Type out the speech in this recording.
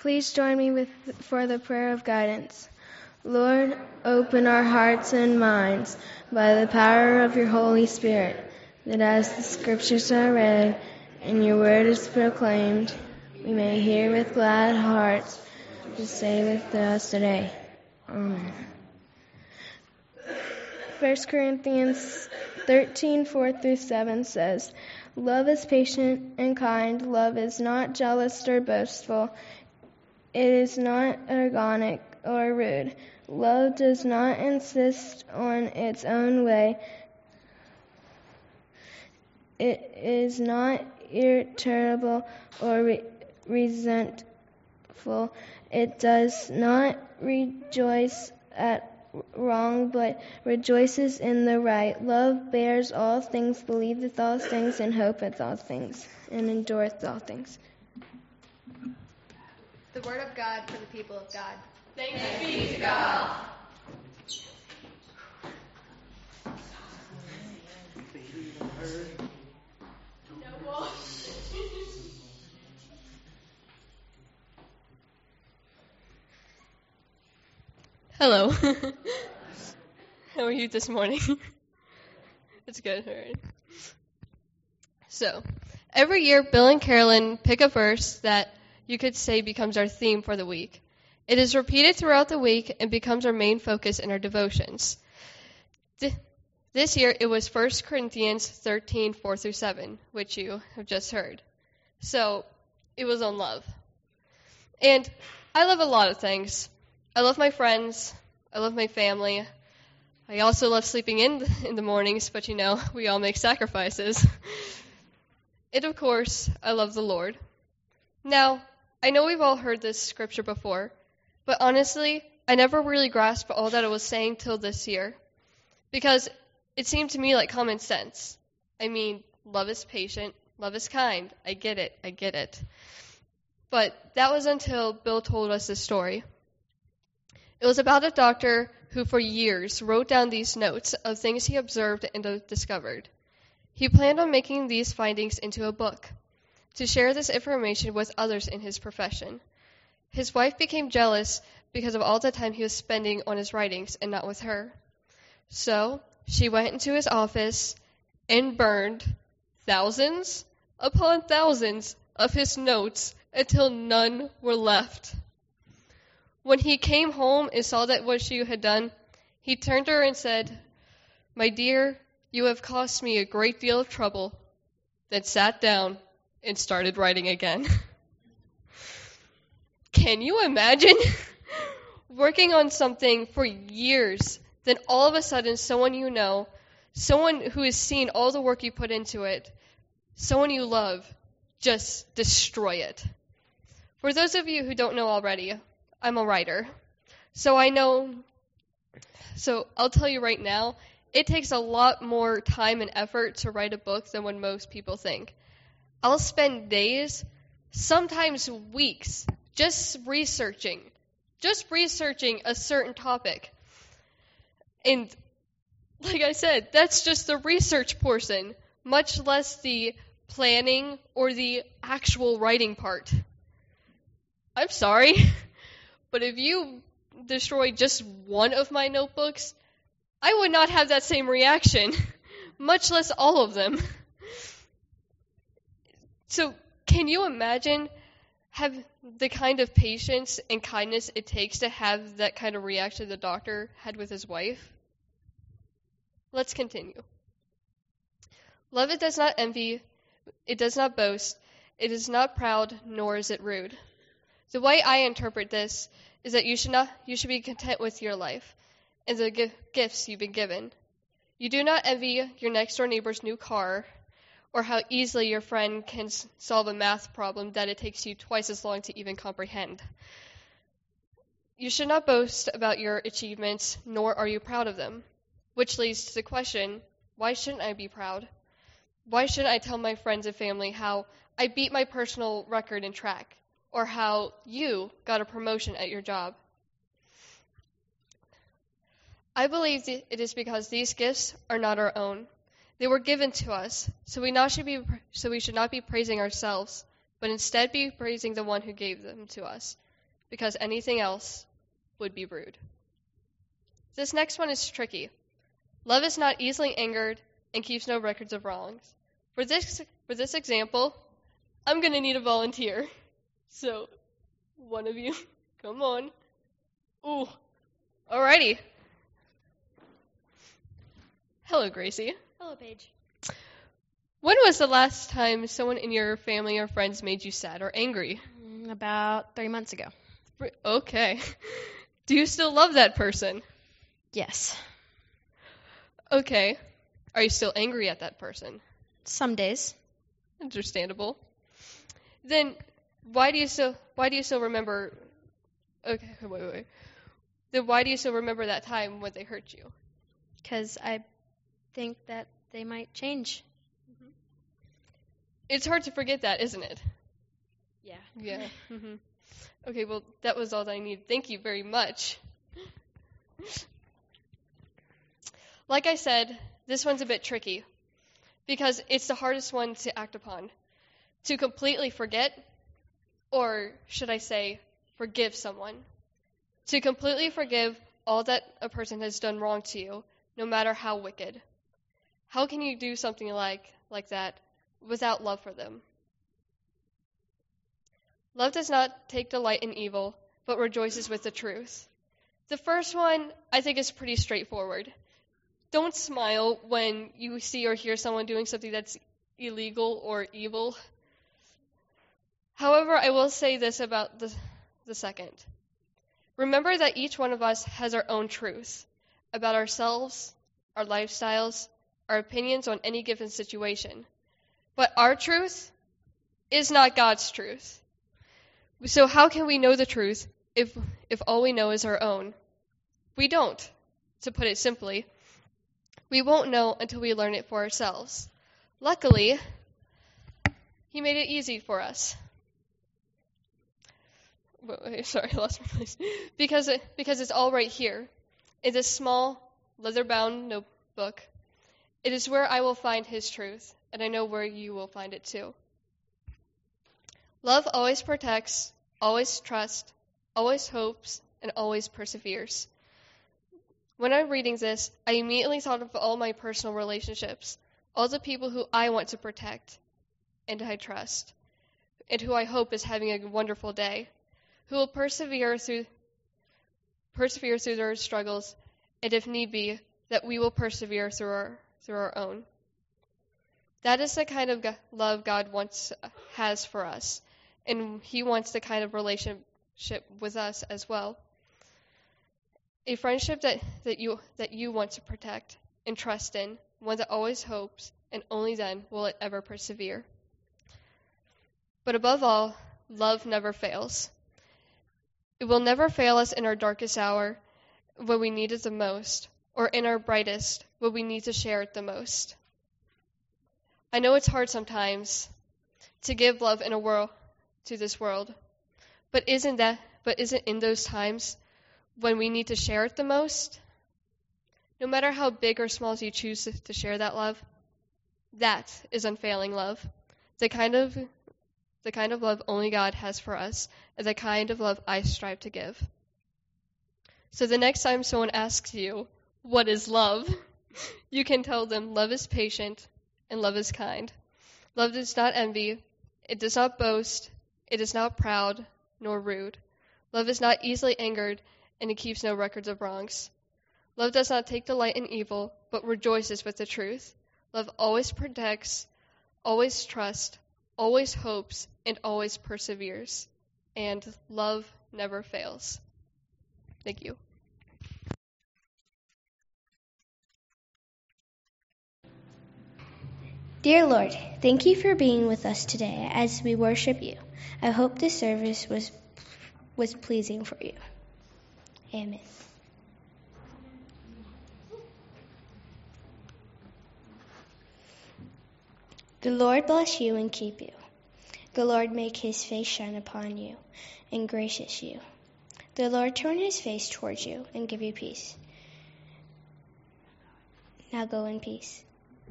Please join me with, for the prayer of guidance. Lord, open our hearts and minds by the power of your Holy Spirit, that as the scriptures are read and your word is proclaimed, we may hear with glad hearts to say with us today. Amen. 1 Corinthians 13, 4 through 7 says, Love is patient and kind. Love is not jealous or boastful. It is not organic or rude. Love does not insist on its own way. It is not irritable or re- resentful. It does not rejoice at wrong, but rejoices in the right. Love bears all things, believeth all things, and hopeth all things, and endureth all things. The word of God for the people of God. Thanks be to God. Hello. How are you this morning? it's good, alright. So, every year, Bill and Carolyn pick a verse that you could say becomes our theme for the week. It is repeated throughout the week and becomes our main focus in our devotions. Th- this year, it was 1 Corinthians 13, 4 through 7, which you have just heard. So, it was on love. And I love a lot of things. I love my friends. I love my family. I also love sleeping in in the mornings, but you know, we all make sacrifices. and of course, I love the Lord. Now, I know we've all heard this scripture before, but honestly, I never really grasped all that it was saying till this year. Because it seemed to me like common sense. I mean, love is patient, love is kind. I get it, I get it. But that was until Bill told us this story. It was about a doctor who, for years, wrote down these notes of things he observed and discovered. He planned on making these findings into a book to share this information with others in his profession. His wife became jealous because of all the time he was spending on his writings and not with her. So she went into his office and burned thousands upon thousands of his notes until none were left. When he came home and saw that what she had done, he turned to her and said, My dear, you have cost me a great deal of trouble. Then sat down and started writing again. Can you imagine working on something for years, then all of a sudden someone you know, someone who has seen all the work you put into it, someone you love, just destroy it? For those of you who don't know already, I'm a writer. So I know, so I'll tell you right now, it takes a lot more time and effort to write a book than what most people think. I'll spend days, sometimes weeks, just researching, just researching a certain topic. And like I said, that's just the research portion, much less the planning or the actual writing part. I'm sorry, but if you destroy just one of my notebooks, I would not have that same reaction, much less all of them. So, can you imagine have the kind of patience and kindness it takes to have that kind of reaction the doctor had with his wife? Let's continue. Love it does not envy, it does not boast, it is not proud, nor is it rude. The way I interpret this is that you should not you should be content with your life and the gifts you've been given. You do not envy your next door neighbor's new car or how easily your friend can solve a math problem that it takes you twice as long to even comprehend. You should not boast about your achievements, nor are you proud of them. Which leads to the question why shouldn't I be proud? Why shouldn't I tell my friends and family how I beat my personal record in track, or how you got a promotion at your job? I believe it is because these gifts are not our own. They were given to us, so we, not should be, so we should not be praising ourselves, but instead be praising the one who gave them to us. because anything else would be rude. This next one is tricky. Love is not easily angered and keeps no records of wrongs. For this for this example, I'm going to need a volunteer. So, one of you, come on. Ooh. Alrighty. Hello, Gracie. Hello, Paige. When was the last time someone in your family or friends made you sad or angry? Mm, About three months ago. Okay. Do you still love that person? Yes. Okay. Are you still angry at that person? Some days. Understandable. Then why do you still why do you still remember Okay, wait, wait. Then why do you still remember that time when they hurt you? Because I think that they might change. It's hard to forget that, isn't it? Yeah. Yeah. hmm Okay, well, that was all that I needed. Thank you very much. Like I said, this one's a bit tricky because it's the hardest one to act upon. To completely forget, or should I say, forgive someone. To completely forgive all that a person has done wrong to you, no matter how wicked. How can you do something like, like that without love for them? Love does not take delight in evil, but rejoices with the truth. The first one, I think, is pretty straightforward. Don't smile when you see or hear someone doing something that's illegal or evil. However, I will say this about the, the second. Remember that each one of us has our own truth about ourselves, our lifestyles, our opinions on any given situation. But our truth is not God's truth. So how can we know the truth if if all we know is our own? We don't, to put it simply. We won't know until we learn it for ourselves. Luckily, he made it easy for us. Wait, sorry, I lost my place. Because it, because it's all right here, in this small leather-bound notebook. It is where I will find His truth, and I know where you will find it too. Love always protects, always trusts, always hopes, and always perseveres. When I'm reading this, I immediately thought of all my personal relationships, all the people who I want to protect and I trust, and who I hope is having a wonderful day, who will persevere through persevere through their struggles, and if need be, that we will persevere through our through our own. That is the kind of love God wants has for us, and He wants the kind of relationship with us as well. A friendship that, that you that you want to protect and trust in, one that always hopes, and only then will it ever persevere. But above all, love never fails. It will never fail us in our darkest hour when we need it the most, or in our brightest when we need to share it the most. I know it's hard sometimes to give love in a world to this world, but isn't that but isn't in those times when we need to share it the most? No matter how big or small you choose to share that love, that is unfailing love. The kind of the kind of love only God has for us, and the kind of love I strive to give. So the next time someone asks you, What is love? you can tell them love is patient and love is kind. Love does not envy, it does not boast, it is not proud nor rude. Love is not easily angered, and it keeps no records of wrongs. Love does not take delight in evil, but rejoices with the truth. Love always protects, always trusts, always hopes, and always perseveres. And love never fails. Thank you. Dear Lord, thank you for being with us today as we worship you. I hope this service was was pleasing for you. Amen. The Lord bless you and keep you. The Lord make his face shine upon you and gracious you. The Lord turn his face towards you and give you peace. Now go in peace.